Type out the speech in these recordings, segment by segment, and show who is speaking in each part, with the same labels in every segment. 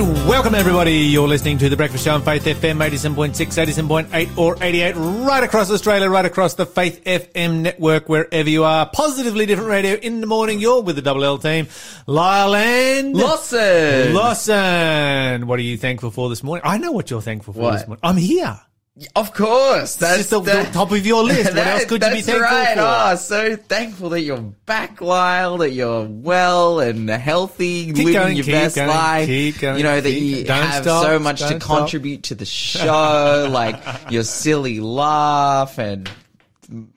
Speaker 1: And welcome everybody. You're listening to the Breakfast Show on Faith FM 87.6, 87.8 or 88 right across Australia, right across the Faith FM network, wherever you are. Positively different radio in the morning. You're with the Double L team. Lyle and
Speaker 2: Lawson.
Speaker 1: Lawson. What are you thankful for this morning? I know what you're thankful for
Speaker 2: What?
Speaker 1: this morning. I'm here.
Speaker 2: Of course. That's
Speaker 1: the, the top of your list. What else could you be thankful
Speaker 2: right.
Speaker 1: for?
Speaker 2: Oh, so thankful that you're back, Lyle, that you're well and healthy, living
Speaker 1: going,
Speaker 2: your
Speaker 1: keep
Speaker 2: best
Speaker 1: going,
Speaker 2: life.
Speaker 1: keep going,
Speaker 2: you know, that you
Speaker 1: don't
Speaker 2: have
Speaker 1: stop,
Speaker 2: so much to
Speaker 1: don't stop.
Speaker 2: contribute to the show, like your silly laugh and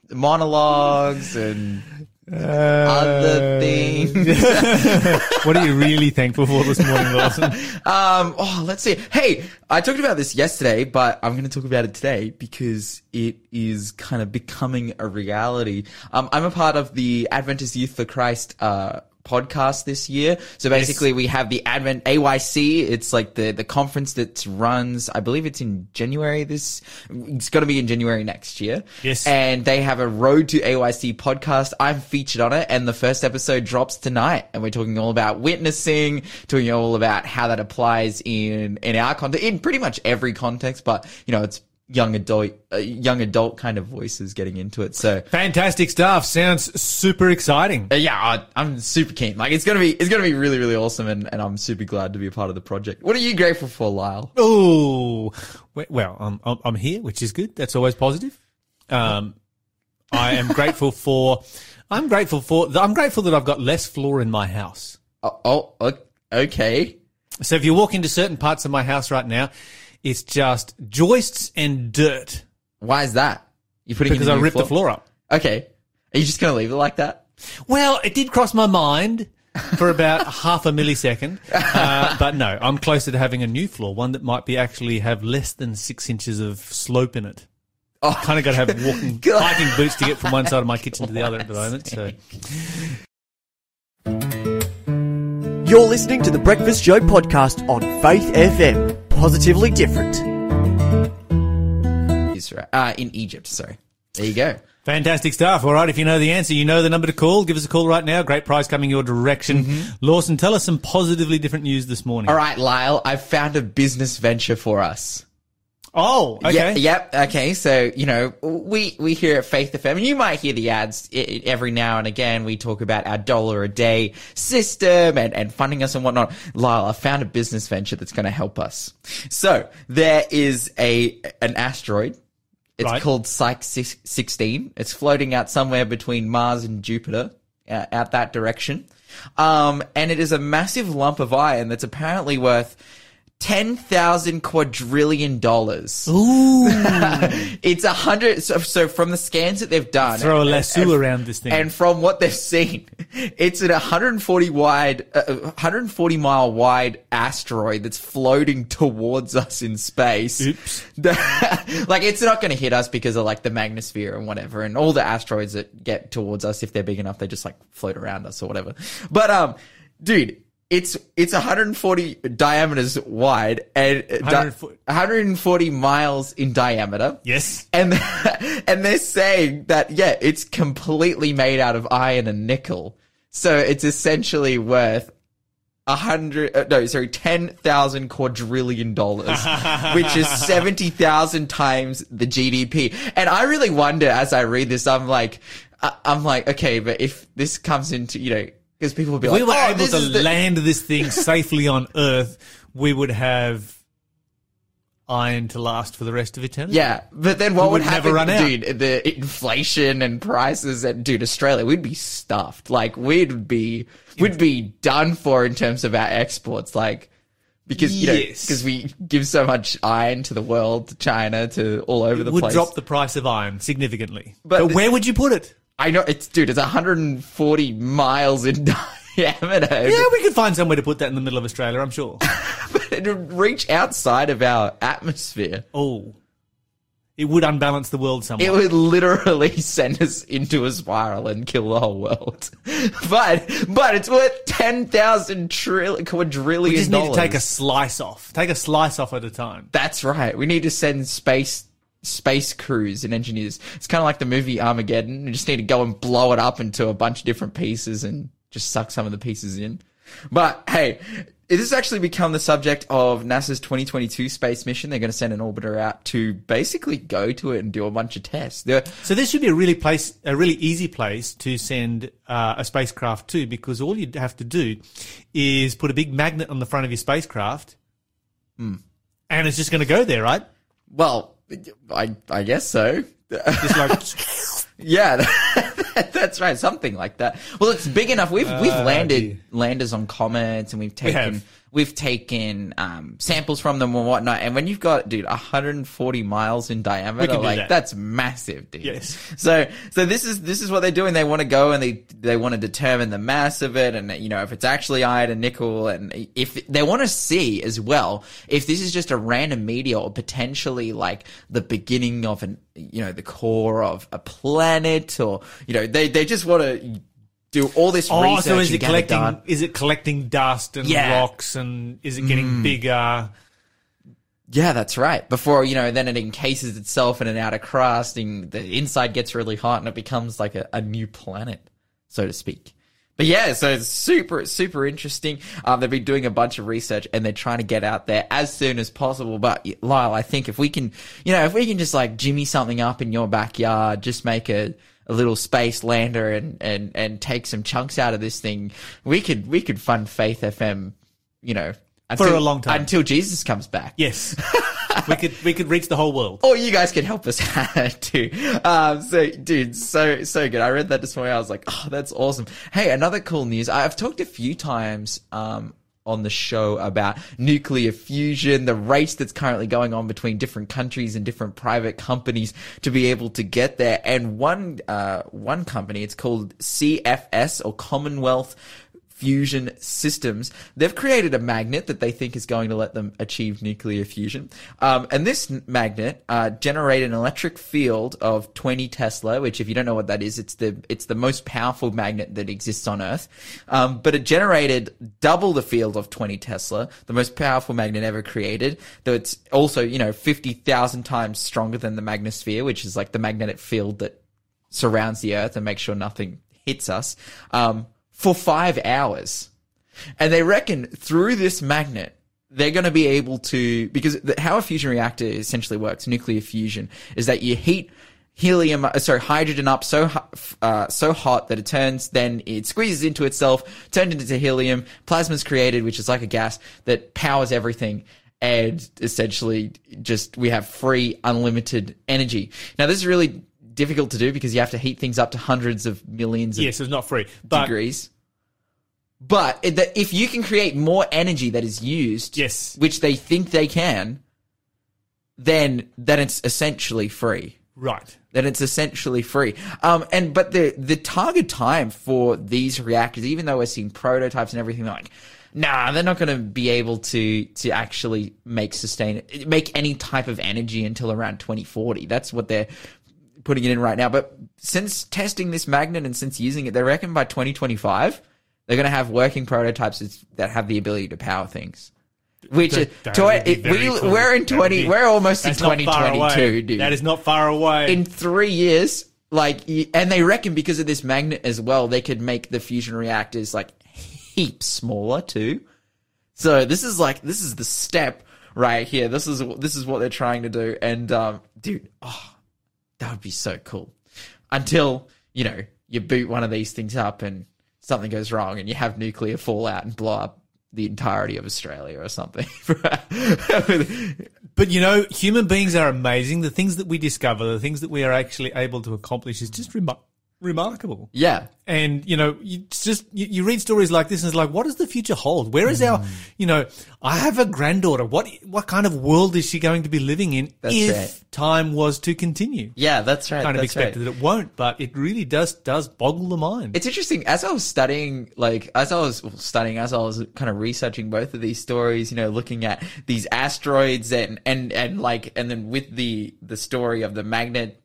Speaker 2: monologues and
Speaker 1: Uh,
Speaker 2: other things.
Speaker 1: what are you really thankful for this morning, Lawson?
Speaker 2: Um, oh, let's see. Hey, I talked about this yesterday, but I'm going to talk about it today because it is kind of becoming a reality. Um, I'm a part of the Adventist Youth for Christ, uh, podcast this year. So basically we have the Advent AYC. It's like the, the conference that runs, I believe it's in January this, it's going to be in January next year.
Speaker 1: Yes.
Speaker 2: And they have a Road to AYC podcast. I'm featured on it and the first episode drops tonight and we're talking all about witnessing, talking all about how that applies in, in our context, in pretty much every context, but you know, it's young adult, uh, young adult kind of voices getting into it. So
Speaker 1: Fantastic stuff. Sounds super exciting.
Speaker 2: uh, yeah, I, I'm super keen. Like it's gonna be, it's gonna be really, really awesome, and, and I'm super glad to be a part of the project. What are you grateful for, Lyle?
Speaker 1: Oh, well, I'm, I'm I'm here, which is good. That's always positive. Um, I am grateful for. I'm grateful for. I'm grateful that I've got less floor in my house.
Speaker 2: Oh, oh okay.
Speaker 1: So if you walk into certain parts of my house right now, it's just joists and dirt
Speaker 2: Why is that? You putting in
Speaker 1: because
Speaker 2: a
Speaker 1: I
Speaker 2: new
Speaker 1: ripped the floor up.
Speaker 2: Okay, are you just gonna leave it like that?
Speaker 1: Well, it did cross my mind for about half a millisecond, uh, but no, I'm closer to having a new floor, one that might be actually have less than six inches of slope in it.
Speaker 2: Oh,
Speaker 1: Kind of got to have walking, hiking boots to get from one side of my kitchen to the other at the moment. So,
Speaker 3: You're listening to the Breakfast Show podcast on Faith FM. Positively different.
Speaker 2: Israel, uh, in Egypt. Sorry. There you go.
Speaker 1: fantastic stuff. All right, if you know the answer, you know the number to call. Give us a call right now. Great prize coming your direction. Lawson, tell us some positively different news this morning.
Speaker 2: All right, Lyle, I've found a business venture for us.
Speaker 1: Oh, okay.
Speaker 2: Yeah, yep. Okay. So, you know, we, we here at Faith FM, and you might hear the ads every now and again. We talk about our dollar a day system and, and funding us and whatnot. Lyle, I found a business venture that's going to help us. So there is a, an asteroid. It's
Speaker 1: Right.
Speaker 2: called Psyche 16. It's floating out somewhere between Mars and Jupiter, uh, out that direction. Um, and it is a massive lump of iron that's apparently worth 10,000 quadrillion dollars.
Speaker 1: Ooh.
Speaker 2: It's a hundred. So, so from the scans that they've done,
Speaker 1: Throw a
Speaker 2: and-
Speaker 1: lasso
Speaker 2: and-
Speaker 1: around this thing.
Speaker 2: and from what they've seen, it's an 140 wide, uh, 140 mile wide asteroid that's floating towards us in space.
Speaker 1: Oops.
Speaker 2: like it's not going to hit us because of like the magnetosphere and whatever, and all the asteroids that get towards us, if they're big enough, they just like float around us or whatever. But um, dude. It's it's 140 diameters wide and uh, di-
Speaker 1: 140
Speaker 2: 140 miles in diameter.
Speaker 1: yes.
Speaker 2: And and they're saying that yeah, it's completely made out of iron and nickel. So it's essentially worth a hundred, uh, no, sorry, ten thousand quadrillion dollars, which is seventy thousand times the GDP. And I really wonder as I read this, I'm like, I- I'm like, okay, but if this comes into, you know, because people will be
Speaker 1: If
Speaker 2: like,
Speaker 1: we were
Speaker 2: oh,
Speaker 1: able to
Speaker 2: the-
Speaker 1: land this thing safely on Earth, we would have iron to last for the rest of eternity.
Speaker 2: Yeah, but then what
Speaker 1: We
Speaker 2: would,
Speaker 1: would
Speaker 2: happen,
Speaker 1: run out.
Speaker 2: dude? The inflation and prices, and dude, Australia, we'd be stuffed. Like we'd be, we'd be done for in terms of our exports. Like because you know,
Speaker 1: Yes.
Speaker 2: because we give so much iron to the world, to China, to all over the
Speaker 1: would
Speaker 2: place.
Speaker 1: drop the price of iron significantly.
Speaker 2: But
Speaker 1: But, where would you put it?
Speaker 2: I know it's dude, it's 140 miles in diameter.
Speaker 1: Yeah, we could find somewhere to put that in the middle of Australia, I'm sure.
Speaker 2: it would reach outside of our atmosphere.
Speaker 1: oh. It would unbalance the world somewhat.
Speaker 2: It would literally send us into a spiral and kill the whole world. But but it's worth ten thousand trillion quadrillion
Speaker 1: we just need to take a slice off. Take a slice off at a time.
Speaker 2: That's right. We need to send space space crews and engineers. It's kind of like the movie Armageddon. You just need to go and blow it up into a bunch of different pieces and just suck some of the pieces in. But hey, it has actually become the subject of NASA's 2022 space mission. They're going to send an orbiter out to basically go to it and do a bunch of tests. They're,
Speaker 1: So this should be a really place, a really easy place to send uh, a spacecraft to, because all you'd have to do is put a big magnet on the front of your spacecraft,
Speaker 2: Hmm.
Speaker 1: and it's just going to go there, right?
Speaker 2: well, I I guess so.
Speaker 1: Just like
Speaker 2: Yeah, that's right. Something like that. Well, it's big enough. We've we've
Speaker 1: Ah,
Speaker 2: landed landers on comets, and we've taken
Speaker 1: have.
Speaker 2: We've taken um, samples from them and whatnot. And when you've got dude 140 miles in diameter, like
Speaker 1: that.
Speaker 2: that's massive, dude.
Speaker 1: Yes.
Speaker 2: So so this is this is what they're doing. They want to go and they they want to determine the mass of it, and you know if it's actually iron and nickel, and if they want to see as well if this is just a random meteor or potentially like the beginning of an you know the core of a planet, or you know they they just want to do all this
Speaker 1: oh,
Speaker 2: research
Speaker 1: so is it collecting? Is it collecting dust and
Speaker 2: Yeah.
Speaker 1: rocks, and is it getting bigger?
Speaker 2: Yeah, that's right. Before, you know, then it encases itself in an outer crust and the inside gets really hot and it becomes like a, a new planet, so to speak. But yeah, so it's super, super interesting. Um, they've been doing a bunch of research and they're trying to get out there as soon as possible. But Lyle, I think if we can, you know, if we can just like jimmy something up in your backyard, just make a, a little space lander and, and, and take some chunks out of this thing, we could, we could fund Faith FM, you know,
Speaker 1: For a long time.
Speaker 2: until Jesus comes back.
Speaker 1: Yes, we could we could reach the whole world.
Speaker 2: Or you guys could help us too. Um, so, dude, so so good. I read that this morning. I was like, oh, that's awesome. Hey, another cool news. I've talked a few times um, on the show about nuclear fusion, the race that's currently going on between different countries and different private companies to be able to get there. And one uh, one company, it's called CFS or Commonwealth fusion systems. They've created a magnet that they think is going to let them achieve nuclear fusion. Um, and this magnet uh, generated an electric field of 20 Tesla, which, if you don't know what that is, it's the it's the most powerful magnet that exists on Earth. Um, but it generated double the field of 20 Tesla, the most powerful magnet ever created. Though it's also you know 50,000 times stronger than the magnosphere, which is like the magnetic field that surrounds the Earth and makes sure nothing hits us. Um, for five hours. And they reckon through this magnet, they're going to be able to, because the, how a fusion reactor essentially works, nuclear fusion, is that you heat helium, uh, sorry, hydrogen up so, uh, so hot that it turns, then it squeezes into itself, turned into helium, plasma's created, which is like a gas that powers everything. And essentially just, we have free, unlimited energy. Now this is really difficult to do because you have to heat things up to hundreds of millions of
Speaker 1: Yes, it's not free, but
Speaker 2: degrees. But if you can create more energy that is used,
Speaker 1: Yes.
Speaker 2: which they think they can, then then it's essentially free.
Speaker 1: right.
Speaker 2: Then it's essentially free. Um, and but the the target time for these reactors, even though we're seeing prototypes and everything, like, nah, they're not going to be able to to actually make sustain make any type of energy until around 2040. That's what they're putting it in right now. But since testing this magnet and since using it, they reckon by 2025 they're going to have working prototypes that have the ability to power things. Which
Speaker 1: That-
Speaker 2: is,
Speaker 1: that
Speaker 2: to, it, we
Speaker 1: cool.
Speaker 2: we're in 20
Speaker 1: be-
Speaker 2: we're almost in
Speaker 1: not far
Speaker 2: 2022, dude
Speaker 1: That is not far away.
Speaker 2: in three years, like, and they reckon because of this magnet as well, they could make the fusion reactors like heaps smaller too. So this is like this is the step right here. This is this is what they're trying to do, and um, dude, oh, that would be so cool. Until you know you boot one of these things up and something goes wrong, and you have nuclear fallout and blow up the entirety of Australia or something.
Speaker 1: But you know, human beings are amazing. The things that we discover, the things that we are actually able to accomplish is just remar- remarkable.
Speaker 2: yeah,
Speaker 1: And, you know, you just, you, you read stories like this and it's like, what does the future hold? Where is
Speaker 2: Hmm.
Speaker 1: our, you know, I have a granddaughter. What, what kind of world is she going to be living in
Speaker 2: That's
Speaker 1: if
Speaker 2: right.
Speaker 1: time was to continue?
Speaker 2: yeah, that's right.
Speaker 1: Kind of
Speaker 2: that's right.
Speaker 1: expected that it won't, but it really does, does boggle the mind.
Speaker 2: It's interesting. As I was studying, like, as I was studying, as I was kind of researching both of these stories, you know, looking at these asteroids and, and, and like, and then with the, the story of the magnet,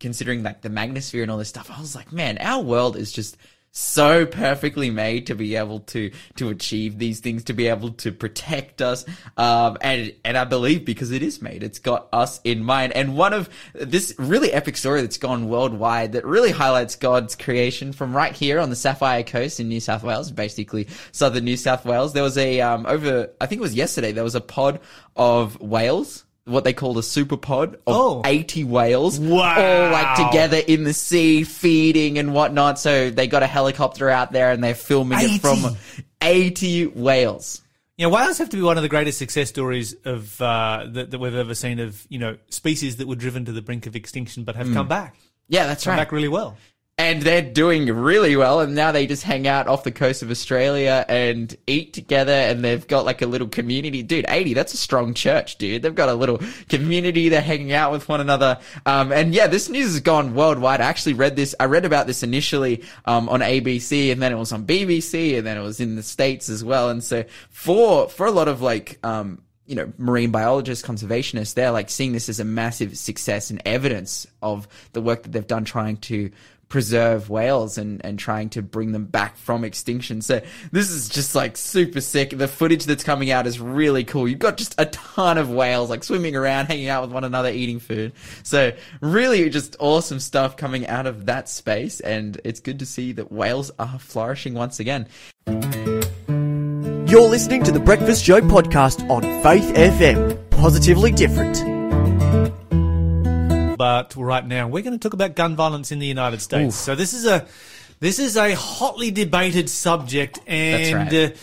Speaker 2: considering like the magnosphere and all this stuff, I was like, man, our world is just so perfectly made to be able to to achieve these things, to be able to protect us. Um, and and I believe because it is made, it's got us in mind. And one of this really epic story that's gone worldwide that really highlights God's creation from right here on the Sapphire Coast in New South Wales, basically southern New South Wales. There was a um, over, I think it was yesterday, there was a pod of whales what they call a super pod of
Speaker 1: Oh.
Speaker 2: 80 whales
Speaker 1: Wow.
Speaker 2: all like together in the sea feeding and whatnot so they got a helicopter out there and they're filming
Speaker 1: 80.
Speaker 2: it from 80 whales
Speaker 1: You know, whales have to be one of the greatest success stories of uh, that, that we've ever seen of you know species that were driven to the brink of extinction but have come back,
Speaker 2: yeah that's right.
Speaker 1: come
Speaker 2: right
Speaker 1: back really well.
Speaker 2: And they're doing really well and now they just hang out off the coast of australia and eat together and they've got like a little community. Dude 80 that's a strong church dude. They've got a little community. They're hanging out with one another. Um, and yeah this news has gone worldwide. I actually read this i read about this initially um, on abc and then it was on bbc and then it was in the states as well. And so for for a lot of like um, you know, marine biologists, conservationists, they're like seeing this as a massive success and evidence of the work that they've done trying to preserve whales and, and trying to bring them back from extinction. So this is just like super sick. The footage that's coming out is really cool. You've got just a ton of whales like swimming around, hanging out with one another, eating food. So really just awesome stuff coming out of that space. And it's good to see that whales are flourishing once again.
Speaker 3: You're listening to the Breakfast Show podcast on Faith FM. Positively different.
Speaker 1: But right now, we're going to talk about gun violence in the United States. So this is a this is a hotly debated subject, and
Speaker 2: right.
Speaker 1: uh,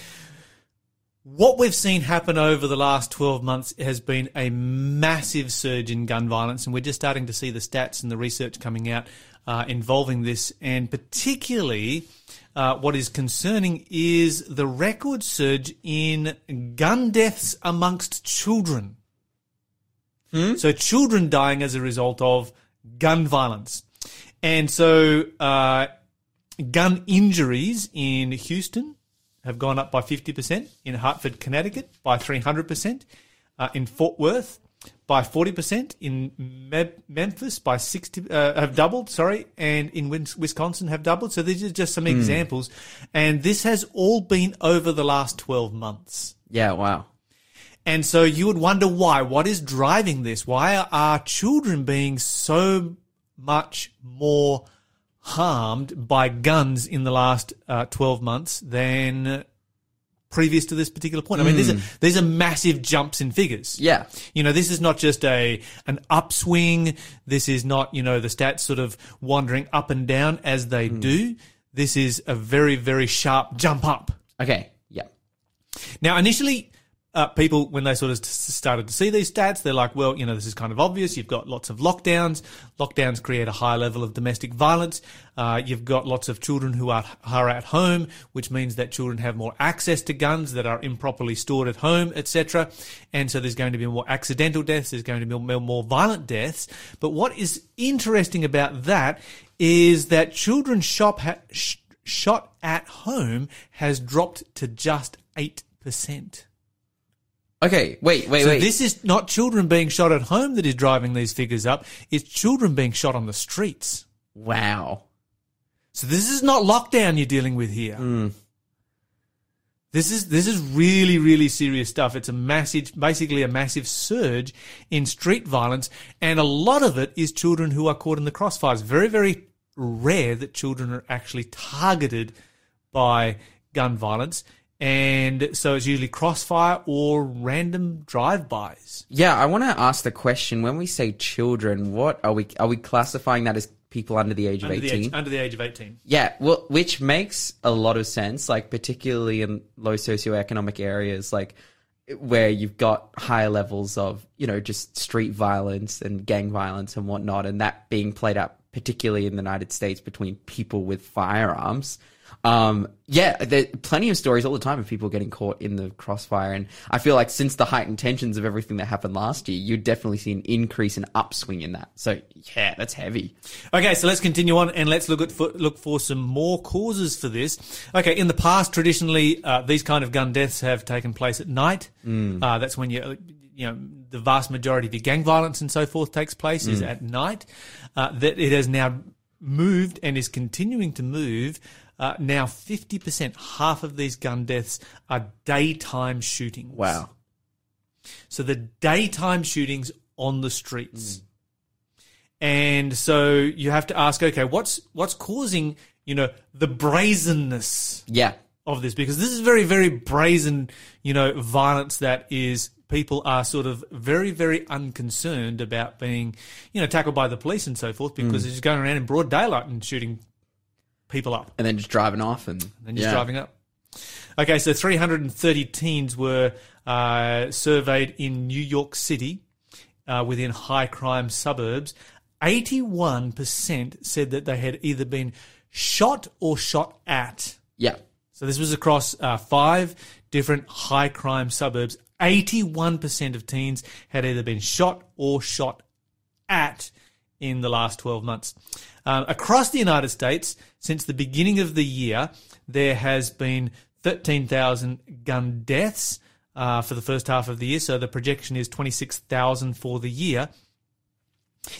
Speaker 1: what we've seen happen over the last twelve months has been a massive surge in gun violence, and we're just starting to see the stats and the research coming out uh, involving this, and particularly. Uh, what is concerning is the record surge in gun deaths amongst children. So children dying as a result of gun violence. And so uh, gun injuries in Houston have gone up by 50%, in Hartford, Connecticut by 300%, uh, in Fort Worth by 40%, in Me- Memphis by 60, uh, have doubled, sorry, and in Wisconsin have doubled. So these are just some examples. And this has all been over the last 12 months.
Speaker 2: Yeah, wow.
Speaker 1: And so you would wonder why. What is driving this? Why are children being so much more harmed by guns in the last uh, 12 months than previous to this particular point? I mean, these are, these are massive jumps in figures.
Speaker 2: Yeah.
Speaker 1: You know, this is not just a an upswing. This is not, you know, the stats sort of wandering up and down as they do. This is a very, very sharp jump up.
Speaker 2: Okay. Yeah.
Speaker 1: Now, initially, uh, people, when they sort of started to see these stats, they're like, well, you know, this is kind of obvious. You've got lots of lockdowns. Lockdowns create a high level of domestic violence. Uh, you've got lots of children who are, are at home, which means that children have more access to guns that are improperly stored at home, etc. And so there's going to be more accidental deaths. There's going to be more, violent deaths. But what is interesting about that is that children shop ha- sh- shot at home has dropped to just 8%.
Speaker 2: Okay. Wait, wait,
Speaker 1: So
Speaker 2: wait.
Speaker 1: this is not children being shot at home that is driving these figures up. It's children being shot on the streets.
Speaker 2: wow.
Speaker 1: So this is not lockdown you're dealing with here.
Speaker 2: Hmm.
Speaker 1: This is this is really really serious stuff. It's a massive, basically a massive surge in street violence, and a lot of it is children who are caught in the crossfires. Very very rare that children are actually targeted by gun violence, and so it's usually crossfire or random drive-bys.
Speaker 2: Yeah, I want to ask the question: When we say children, what are we? Are we classifying that as people under the age of
Speaker 1: Under
Speaker 2: eighteen?
Speaker 1: under the age of 18.
Speaker 2: Yeah, well, which makes a lot of sense, like particularly in low socioeconomic areas, like where you've got higher levels of, you know, just street violence and gang violence and whatnot, and that being played out particularly in the United States between people with firearms. Um, yeah, there plenty of stories all the time of people getting caught in the crossfire, and I feel like since the heightened tensions of everything that happened last year, you'd definitely see an increase and upswing in that. So yeah, that's heavy.
Speaker 1: Okay, so let's continue on and let's look at for, look for some more causes for this. Okay, in the past, traditionally, uh, these kind of gun deaths have taken place at night. Uh, that's when you you know the vast majority of your gang violence and so forth takes place is at night. Uh, that it has now moved and is continuing to move. Uh, now 50%, half of these gun deaths are daytime shootings.
Speaker 2: Wow.
Speaker 1: So the daytime shootings on the streets. And so you have to ask, okay, what's what's causing, you know, the brazenness
Speaker 2: Yeah.
Speaker 1: of this? Because this is very, very brazen, you know, violence that is people are sort of very, very unconcerned about being, you know, tackled by the police and so forth because it's going around in broad daylight and shooting people up
Speaker 2: And then just driving off and
Speaker 1: and just
Speaker 2: yeah.
Speaker 1: driving up. Okay, so 330 teens were uh, surveyed in New York City uh, within high crime suburbs. 81% said that they had either been shot or shot at.
Speaker 2: Yeah.
Speaker 1: So this was across uh, five different high crime suburbs. 81% of teens had either been shot or shot at in the last 12 months. Um, across the United States, since the beginning of the year, there has been 13,000 gun deaths uh, for the first half of the year. So the projection is 26,000 for the year.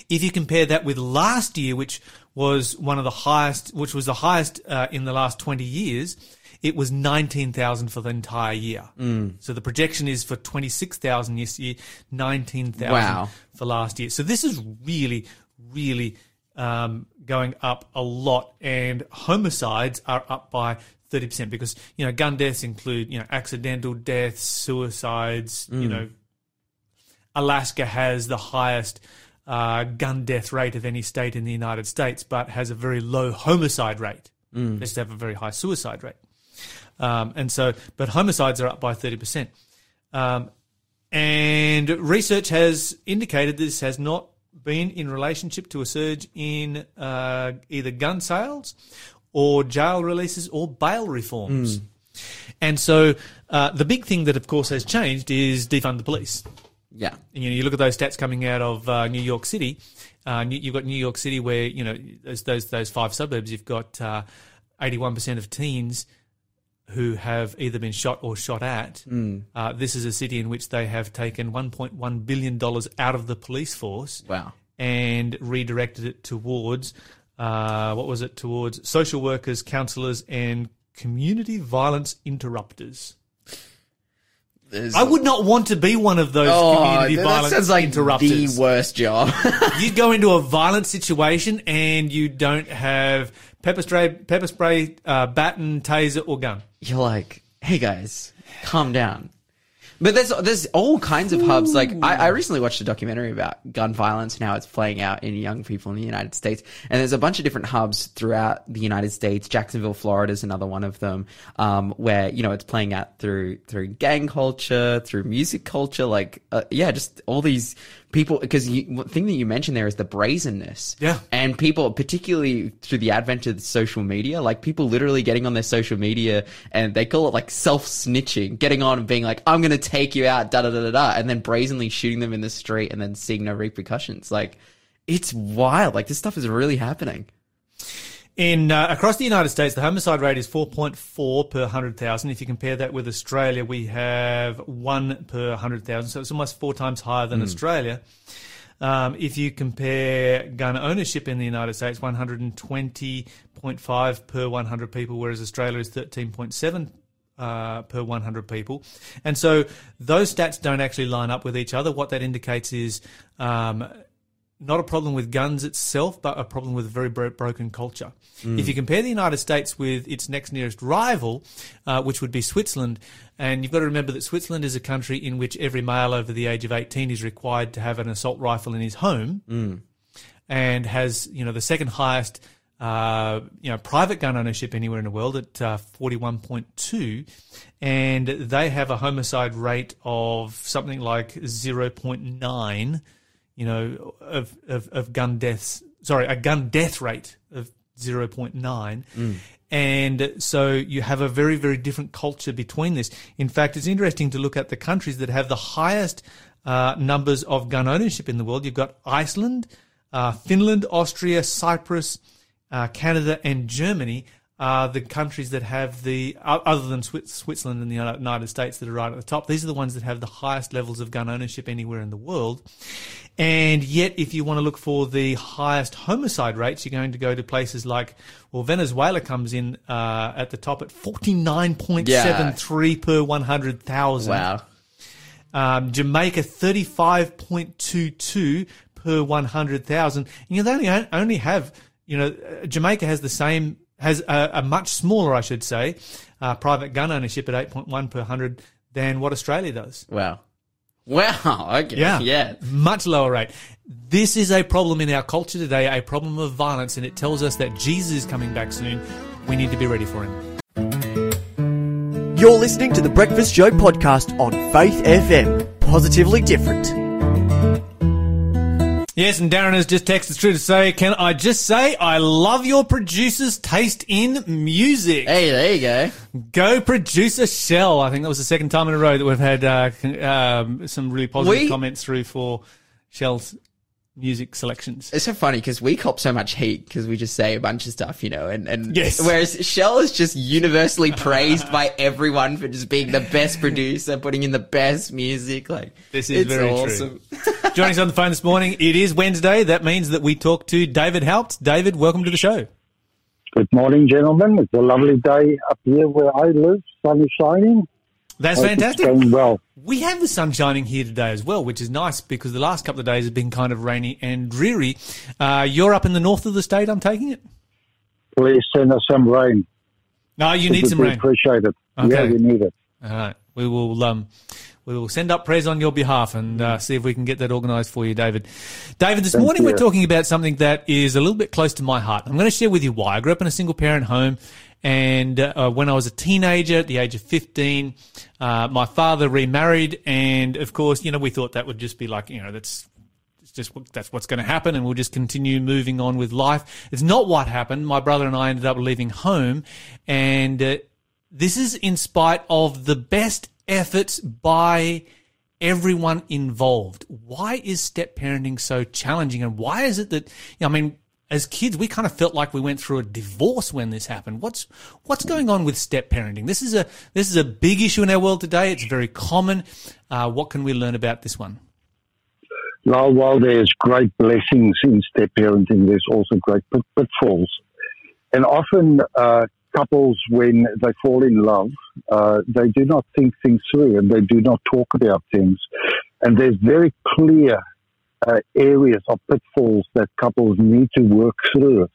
Speaker 1: If you compare that with last year, which was one of the highest, which was the highest uh, in the last 20 years, it was 19,000 for the entire year. Mm. So the projection is for 26,000 this year, 19,000
Speaker 2: Wow.
Speaker 1: for last year. So this is really, really um, going up a lot, and homicides are up by 30% because, you know, gun deaths include, you know, accidental deaths, suicides, you know, Alaska has the highest uh, gun death rate of any state in the United States, but has a very low homicide rate. They just have a very high suicide rate. Um, and so, but homicides are up by 30%. Um, and research has indicated this has not been in relationship to a surge in uh, either gun sales or jail releases or bail reforms. And so, uh, the big thing that, of course, has changed is defund the police
Speaker 2: Yeah.
Speaker 1: you know, you look at those stats coming out of uh, New York City. Uh, you've got New York City, where you know those those, those five suburbs. You've got eighty one percent of teens who have either been shot or shot at. Uh, this is a city in which they have taken one point one billion dollars out of the police force
Speaker 2: Wow.
Speaker 1: and redirected it towards uh, what was it? Towards social workers, counsellors, and community violence interrupters.
Speaker 2: There's-
Speaker 1: I would not want to be one of those
Speaker 2: Oh,
Speaker 1: community
Speaker 2: that
Speaker 1: violence
Speaker 2: sounds like
Speaker 1: interrupters.
Speaker 2: the worst job.
Speaker 1: you go into a violent situation and you don't have pepper spray, pepper spray, uh, baton, taser, or gun.
Speaker 2: You're like, hey guys, calm down. But there's there's all kinds of hubs. Like I, I recently watched a documentary about gun violence and how it's playing out in young people in the United States. And there's a bunch of different hubs throughout the United States. Jacksonville, Florida is another one of them, um, where you know it's playing out through through gang culture, through music culture. Like uh, yeah, just all these people. Because the thing that you mentioned there is the brazenness.
Speaker 1: Yeah.
Speaker 2: And people, particularly through the advent of social media, like people literally getting on their social media and they call it like self snitching, getting on and being like, I'm going to take you out, da da da da da, and then brazenly shooting them in the street and then seeing no repercussions. Like, it's wild. Like, this stuff is really happening.
Speaker 1: In uh, across the United States, the homicide rate is 4.4 per 100,000. If you compare that with Australia, we have one per 100,000, so it's almost four times higher than Australia. Um, if you compare gun ownership in the United States, 120.5 per 100 people, whereas Australia is 13.7 uh, per 100 people. And so those stats don't actually line up with each other. What that indicates is um, not a problem with guns itself, but a problem with a very bro- broken culture. If you compare the United States with its next nearest rival, uh, which would be Switzerland, and you've got to remember that Switzerland is a country in which every male over the age of 18 is required to have an assault rifle in his home and has, you know, the second highest, uh, you know, private gun ownership anywhere in the world at uh, 41.2. And they have a homicide rate of something like 0.9 you know, of, of, of gun deaths. Sorry, a gun death rate of 0.9. And so you have a very, very different culture between this. In fact, it's interesting to look at the countries that have the highest uh, numbers of gun ownership in the world. You've got Iceland, uh, Finland, Austria, Cyprus, uh, Canada, and Germany are the countries that have the, other than Switzerland and the United States that are right at the top, these are the ones that have the highest levels of gun ownership anywhere in the world. And yet, if you want to look for the highest homicide rates, you're going to go to places like, well, Venezuela comes in uh, at the top at 49.73 per 100,000.
Speaker 4: Wow.
Speaker 1: Um, Jamaica 35.22 per 100,000. And you know, they only, only have, you know, Jamaica has the same, has a, a much smaller, I should say, uh, private gun ownership at 8.1 per 100 than what Australia does.
Speaker 4: Wow. Wow. Okay.
Speaker 1: Yeah.
Speaker 4: Yeah.
Speaker 1: Much lower rate. This is a problem in our culture today, a problem of violence, and it tells us that Jesus is coming back soon. We need to be ready for him.
Speaker 3: You're listening to the Breakfast Show podcast on Faith FM. Positively different.
Speaker 1: Yes, and Darren has just texted through to say, can I just say I love your producer's taste in music?
Speaker 4: Hey, there you go.
Speaker 1: Go producer Shell. I think that was the second time in a row that we've had uh, um, some really positive
Speaker 4: We-
Speaker 1: comments through for Shell's music selections.
Speaker 4: It's so funny because we cop so much heat because we just say a bunch of stuff, you know, and, and
Speaker 1: Yes.
Speaker 4: whereas Shell is just universally praised by everyone for just being the best producer, putting in the best music. Like
Speaker 1: This is
Speaker 4: it's
Speaker 1: very true.
Speaker 4: awesome.
Speaker 1: Joining us on the phone this morning, it is Wednesday. That means that we talk to David Haupt. David, welcome to the show.
Speaker 5: Good morning, gentlemen. It's a lovely day up here where I live. Sun is shining.
Speaker 1: That's fantastic.
Speaker 5: well.
Speaker 1: We have the sun shining here today as well, which is nice because the last couple of days have been kind of rainy and dreary. Uh, you're up in the north of the state, I'm taking it?
Speaker 5: Please send us some rain.
Speaker 1: No, you
Speaker 5: It
Speaker 1: need some rain.
Speaker 5: Appreciated.
Speaker 1: Okay.
Speaker 5: Yeah, we need it.
Speaker 1: All right. We will um, we will send up prayers on your behalf and uh, see if we can get that organised for you, David. David, this
Speaker 5: Thank
Speaker 1: morning we're talking about something that is a little bit close to my heart. I'm going to share with you why. I grew up in a single parent home, and uh, when I was a teenager, at the age of 15, uh, my father remarried, and of course, you know, we thought that would just be like, you know, that's just that's what's going to happen, and we'll just continue moving on with life. It's not what happened. My brother and I ended up leaving home, and uh, this is in spite of the best efforts by everyone involved. Why is step parenting so challenging, and why is it that I mean? As kids, we kind of felt like we went through a divorce when this happened. What's what's going on with step parenting? This is a this is a big issue in our world today. It's very common. Uh, what can we learn about this one?
Speaker 5: Now, while there's great blessings in step parenting, there's also great pitfalls. And often, uh, couples, when they fall in love, uh, they do not think things through and they do not talk about things. And there's very clear uh, areas of pitfalls that couples need to work through.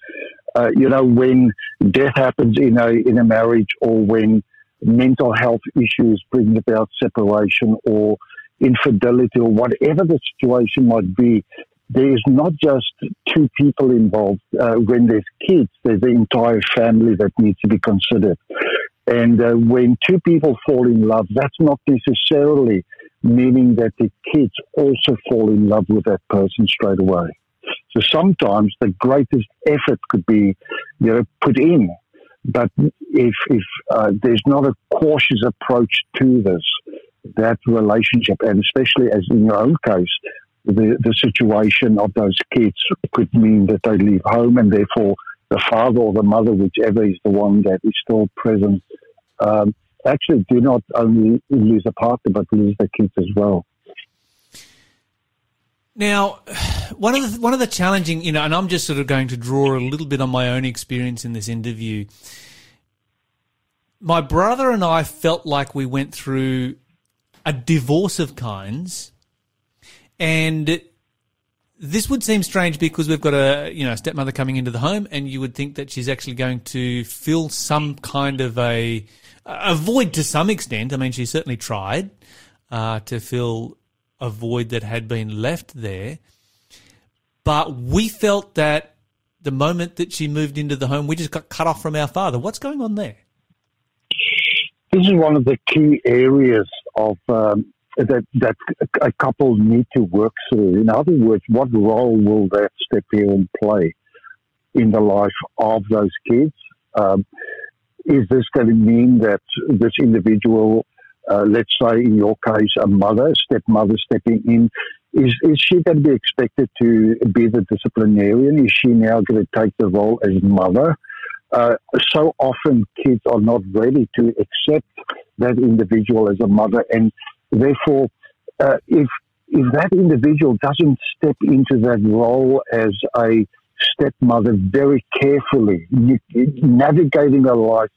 Speaker 5: Uh, you know, when death happens in a in a marriage, or when mental health issues bring about separation, or infidelity, or whatever the situation might be, there is not just two people involved. Uh, when there's kids, there's the entire family that needs to be considered. And uh, when two people fall in love, that's not necessarily meaning that the kids also fall in love with that person straight away. So sometimes the greatest effort could be, you know, put in. But if, if uh, there's not a cautious approach to this, that relationship, and especially as in your own case, the, the situation of those kids could mean that they leave home and therefore the father or the mother, whichever is the one that is still present, um, actually do not only lose a partner but lose their kids as well.
Speaker 1: Now, one of the one of the challenging, you know, and I'm just sort of going to draw a little bit on my own experience in this interview. My brother and I felt like we went through a divorce of kinds, and this would seem strange because we've got a you know stepmother coming into the home, and you would think that she's actually going to fill some kind of a a void to some extent. I mean, she certainly tried uh, to fill a void that had been left there, but we felt that the moment that she moved into the home, we just got cut off from our father. What's going on there?
Speaker 5: This is one of the key areas of um, that that a couple need to work through. In other words, what role will that step parent play in the life of those kids? Um, is this going to mean that this individual, uh, let's say in your case, a mother, stepmother stepping in, is, is she going to be expected to be the disciplinarian? Is she now going to take the role as mother? uh, so often kids are not ready to accept that individual as a mother, and therefore, uh, if if that individual doesn't step into that role as a stepmother very carefully, navigating her life,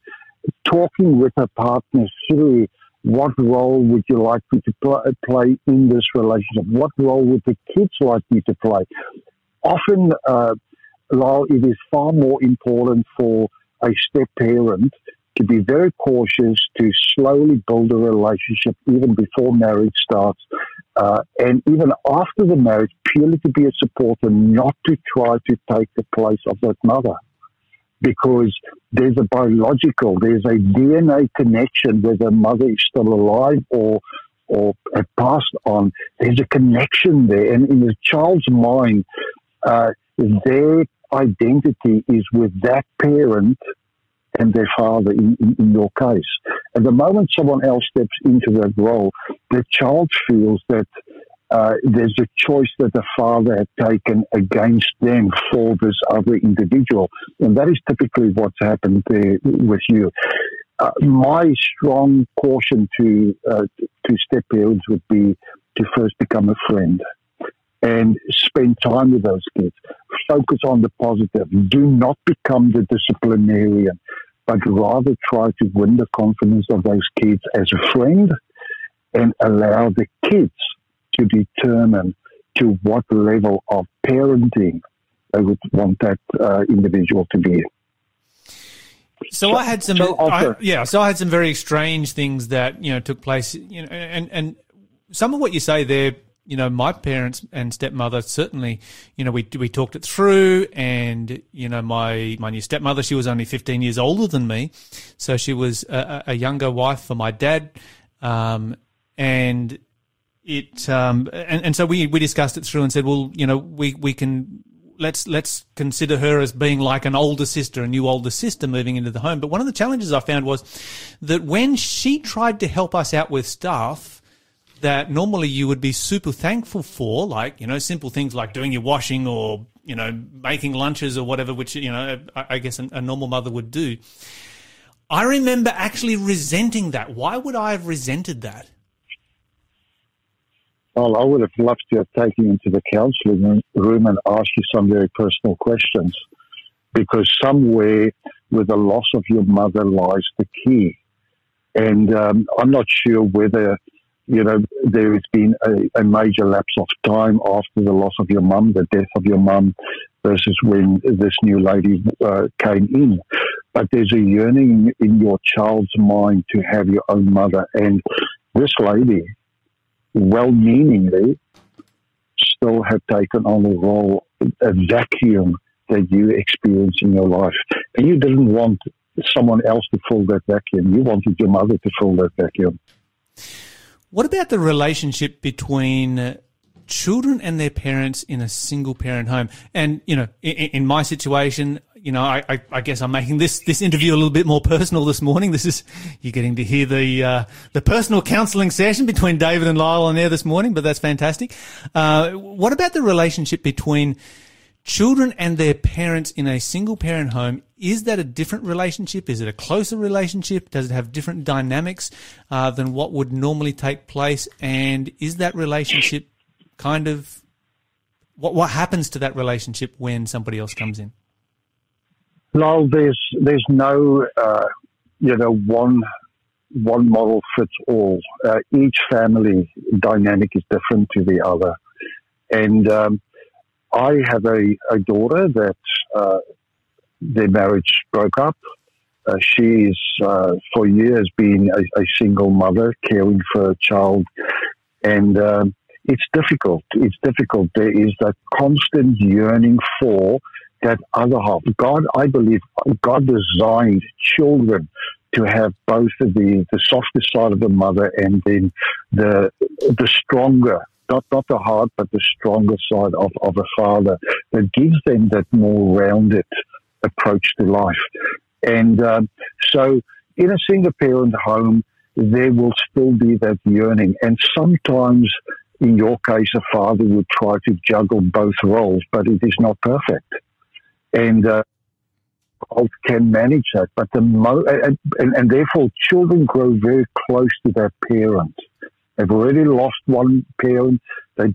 Speaker 5: talking with her partner through what role would you like me to pl- play in this relationship? What role would the kids like me to play? Often, uh, Lyle, it is far more important for a step parent to be very cautious, to slowly build a relationship even before marriage starts, uh, and even after the marriage, purely to be a supporter, not to try to take the place of that mother. Because there's a biological, there's a DNA connection whether the mother is still alive or or passed on. There's a connection there, and in the child's mind, uh, their identity is with that parent and their father in, in, in, your case. And the moment someone else steps into that role, the child feels that uh, there's a choice that the father had taken against them for this other individual. And that is typically what's happened there with you. Uh, my strong caution to uh, to step parents would be to first become a friend and spend time with those kids. Focus on the positive. Do not become the disciplinarian, but rather try to win the confidence of those kids as a friend and allow the kids to determine to what level of parenting they would want that uh, individual to be.
Speaker 1: So, so I had some, so I, yeah. So I had some very strange things that you know took place. You know, and and some of what you say there you know, my parents and stepmother certainly, you know, we we talked it through, and you know, my my new stepmother, she was only 15 years older than me, so she was a, a younger wife for my dad, um, and it um, and, and so we we discussed it through and said, well, you know, we we can let's let's consider her as being like an older sister, a new older sister moving into the home. But one of the challenges I found was that when she tried to help us out with stuff that normally you would be super thankful for, like, you know, simple things like doing your washing or, you know, making lunches or whatever, which, you know, I, guess a, a normal mother would do. I remember actually resenting that. Why would I have resented that?
Speaker 5: Well, I would have loved to have taken you into the counselling room and asked you some very personal questions because somewhere with the loss of your mother lies the key. And um, I'm not sure whether you know, there has been a, a, major lapse of time after the loss of your mum, the death of your mum, versus when this new lady uh, came in. But there's a yearning in your child's mind to have your own mother. And this lady, well meaningly, still have taken on a role, a vacuum that you experience in your life. And you didn't want someone else to fill that vacuum. You wanted your mother to fill that vacuum.
Speaker 1: What about the relationship between children and their parents in a single parent home? And, you know, in, in my situation, you know, I, I, I, guess I'm making this, this interview a little bit more personal this morning. This is, you're getting to hear the, uh, the personal counseling session between David and Lyle on there this morning, but that's fantastic. Uh, what about the relationship between children and their parents in a single parent home, is that a different relationship? Is it a closer relationship? Does it have different dynamics uh, than what would normally take place? And is that relationship kind of what what happens to that relationship when somebody else comes in?
Speaker 5: No, there's there's no uh, you know one one model fits all. Uh, each family dynamic is different to the other, and um, I have a, a daughter that uh, their marriage broke up. Uh, she's uh, for years been a, a, single mother caring for a child, and um, it's difficult. It's difficult. There is that constant yearning for that other half. God, I believe, God designed children to have both of the the softer side of the mother and then the the stronger not, not the hard, but the stronger side of, of a father that gives them that more rounded approach to life. And um, so in a single parent home, there will still be that yearning. And sometimes, in your case, a father would try to juggle both roles, but it is not perfect. And uh, can manage that. But the mo- and, and, and therefore children grow very close to their parent. They've already lost one parent. They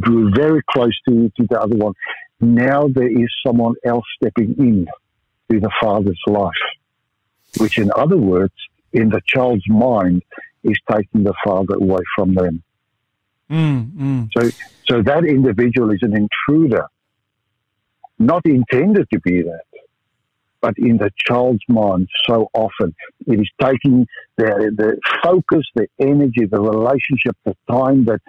Speaker 5: grew very close to, to the other one. Now there is someone else stepping in to the father's life, which in other words, in the child's mind, is taking the father away from them.
Speaker 1: Mm, mm.
Speaker 5: So, so that individual is an intruder, not intended to be that, but in the child's mind, so often it is taking the, the focus, the energy, the relationship, the time that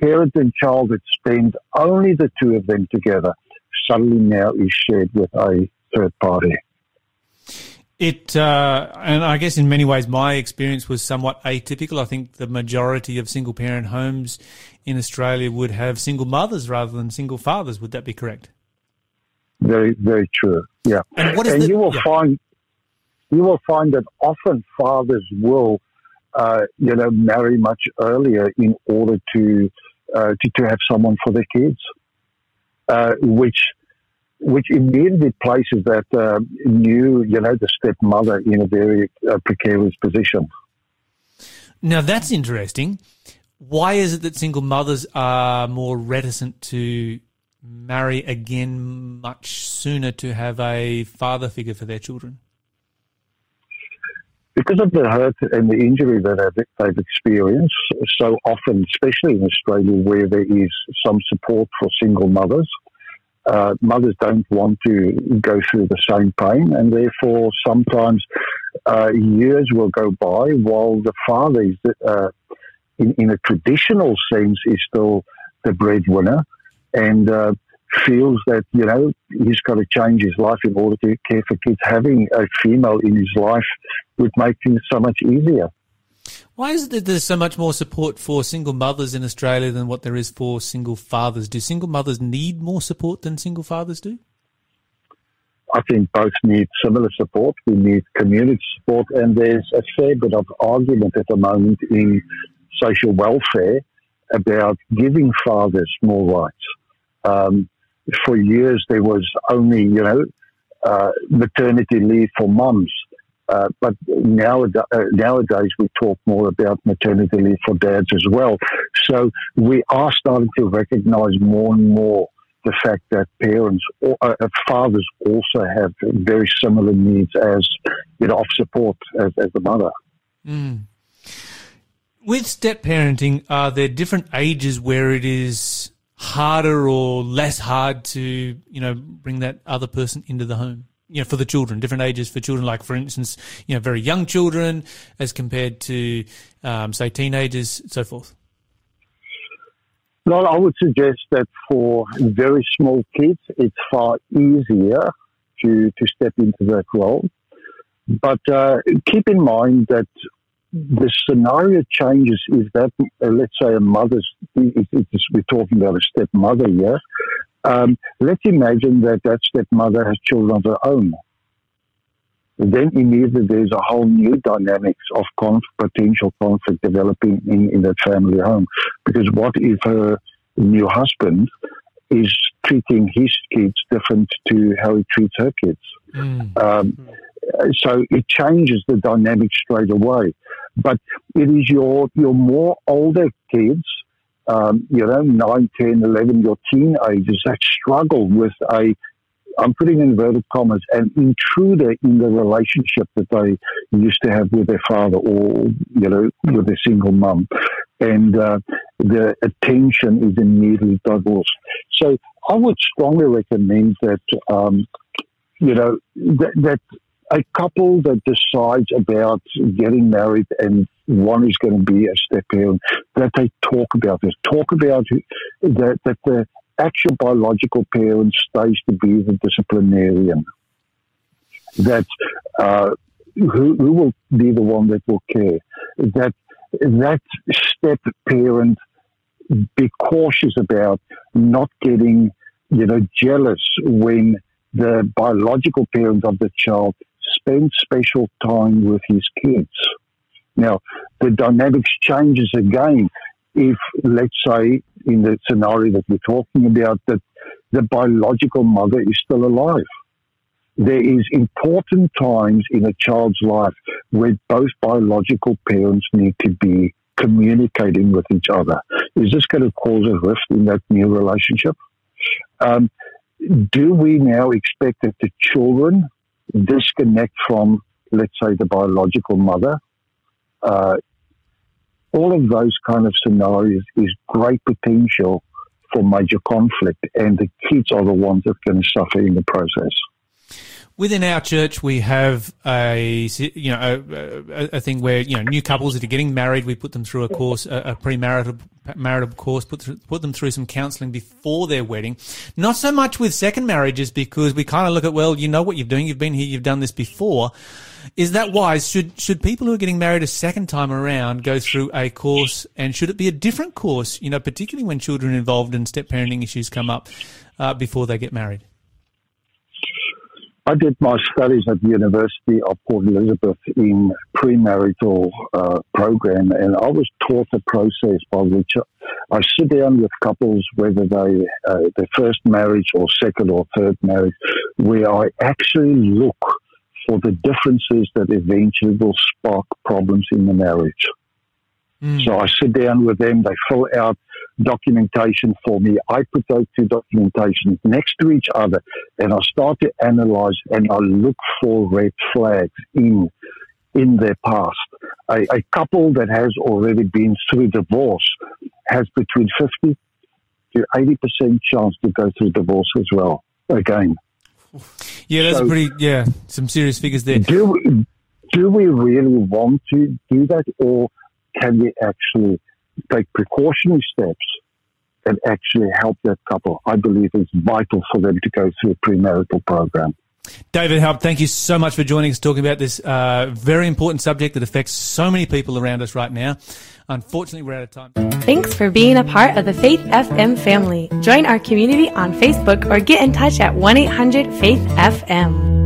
Speaker 5: parent and child had spent only the two of them together, suddenly now is shared with a third party.
Speaker 1: It uh, and I guess in many ways my experience was somewhat atypical. I think the majority of single parent homes in Australia would have single mothers rather than single fathers. Would that be correct?
Speaker 5: Very, very true. Yeah,
Speaker 1: And what is
Speaker 5: and
Speaker 1: the-
Speaker 5: you will
Speaker 1: yeah.
Speaker 5: find you will find that often fathers will, uh, you know, marry much earlier in order to uh, to, to have someone for their kids, uh, which which immediately places that uh, new, you know, the stepmother in a very uh, precarious position.
Speaker 1: Now that's interesting. Why is it that single mothers are more reticent to marry again much sooner to have a father figure for their children?
Speaker 5: because of the hurt and the injury that they've, experienced so often, especially in Australia, where there is some support for single mothers, uh, mothers don't want to go through the same pain, and therefore sometimes uh, years will go by while the father is, uh, in, in a traditional sense, is still the breadwinner, and uh, feels that you know he's got to change his life in order to care for kids. Having a female in his life would make things so much easier.
Speaker 1: Why is it that there's so much more support for single mothers in Australia than what there is for single fathers? Do single mothers need more support than single fathers do?
Speaker 5: I think both need similar support. We need community support, and there's a fair bit of argument at the moment in social welfare about giving fathers more rights. Um, for years, there was only, you know, uh, maternity leave for mums. Uh, but nowadays, uh, nowadays, we talk more about maternity leave for dads as well. So we are starting to recognize more and more the fact that parents or uh, uh, fathers also have very similar needs as you know of support as, as the mother.
Speaker 1: With step parenting, are there different ages where it is harder or less hard to, you know, bring that other person into the home? You know, for the children, different ages for children, like for instance, you know, very young children as compared to, um, say, teenagers, so forth.
Speaker 5: Well, I would suggest that for very small kids, it's far easier to to step into that role. But uh, keep in mind that the scenario changes if that, uh, let's say, a mother's, if, if we're talking about a stepmother here, um, let's imagine that that stepmother has children of her own. Then immediately there's a whole new dynamics of conf- potential conflict developing in, in that family home. Because what if her new husband is treating his kids different to how he treats her kids? Um, so it changes the dynamic straight away. But it is your your more older kids, um, you know, 9, 10, 11, your teenagers that struggle with a, I'm putting in inverted commas, an intruder in the relationship that they used to have with their father or, you know, with their single mum. And uh, the attention is immediately divorced. So I would strongly recommend that, um, you know, that, that a couple that decides about getting married and one is going to be a step parent, that they talk about this. Talk about that, that the actual biological parent stays to be the disciplinarian. That uh, who, who will be the one that will care. That that step parent be cautious about not getting, you know, jealous when the biological parent of the child spends special time with his kids. Now, the dynamics changes again if, let's say, in the scenario that we're talking about, that the biological mother is still alive. there is important times in a child's life where both biological parents need to be communicating with each other. Is this going to cause a rift in that new relationship? Um, do we now expect that the children disconnect from, let's say, the biological mother? Uh, all of those kind of scenarios is great potential for major conflict, and the kids are the ones that to suffer in the process.
Speaker 1: Within our church, we have a you know a, a, thing where you know new couples that are getting married, we put them through a course, a, a premarital marital course, put put them through some counselling before their wedding. Not so much with second marriages because we kind of look at well, you know what you're doing, you've been here, you've done this before. Is that wise? Should should people who are getting married a second time around go through a course, and should it be a different course? You know, particularly when children involved and step parenting issues come up uh, before they get married.
Speaker 5: I did my studies at the University of Port Elizabeth in premarital uh, program, and I was taught a process by which I sit down with couples, whether they uh, their first marriage or second or third marriage, where I actually look for the differences that eventually will spark problems in the marriage. Mm. So I sit down with them, they fill out documentation for me. I put those two documentations next to each other and I start to analyze and I look for red flags in in their past. A, a couple that has already been through divorce has between 50 to 80% chance to go through divorce as well again.
Speaker 1: Yeah, that's so, pretty, yeah, some serious figures there.
Speaker 5: Do do we really want to do that or can we actually take precautionary steps and actually help that couple. I believe it's vital for them to go through a premarital program.
Speaker 1: David Haupt, thank you so much for joining us talking about this uh, very important subject that affects so many people around us right now. Unfortunately, we're out of time.
Speaker 6: Thanks for being a part of the Faith FM family. Join our community on Facebook or get in touch at 1 800 Faith FM.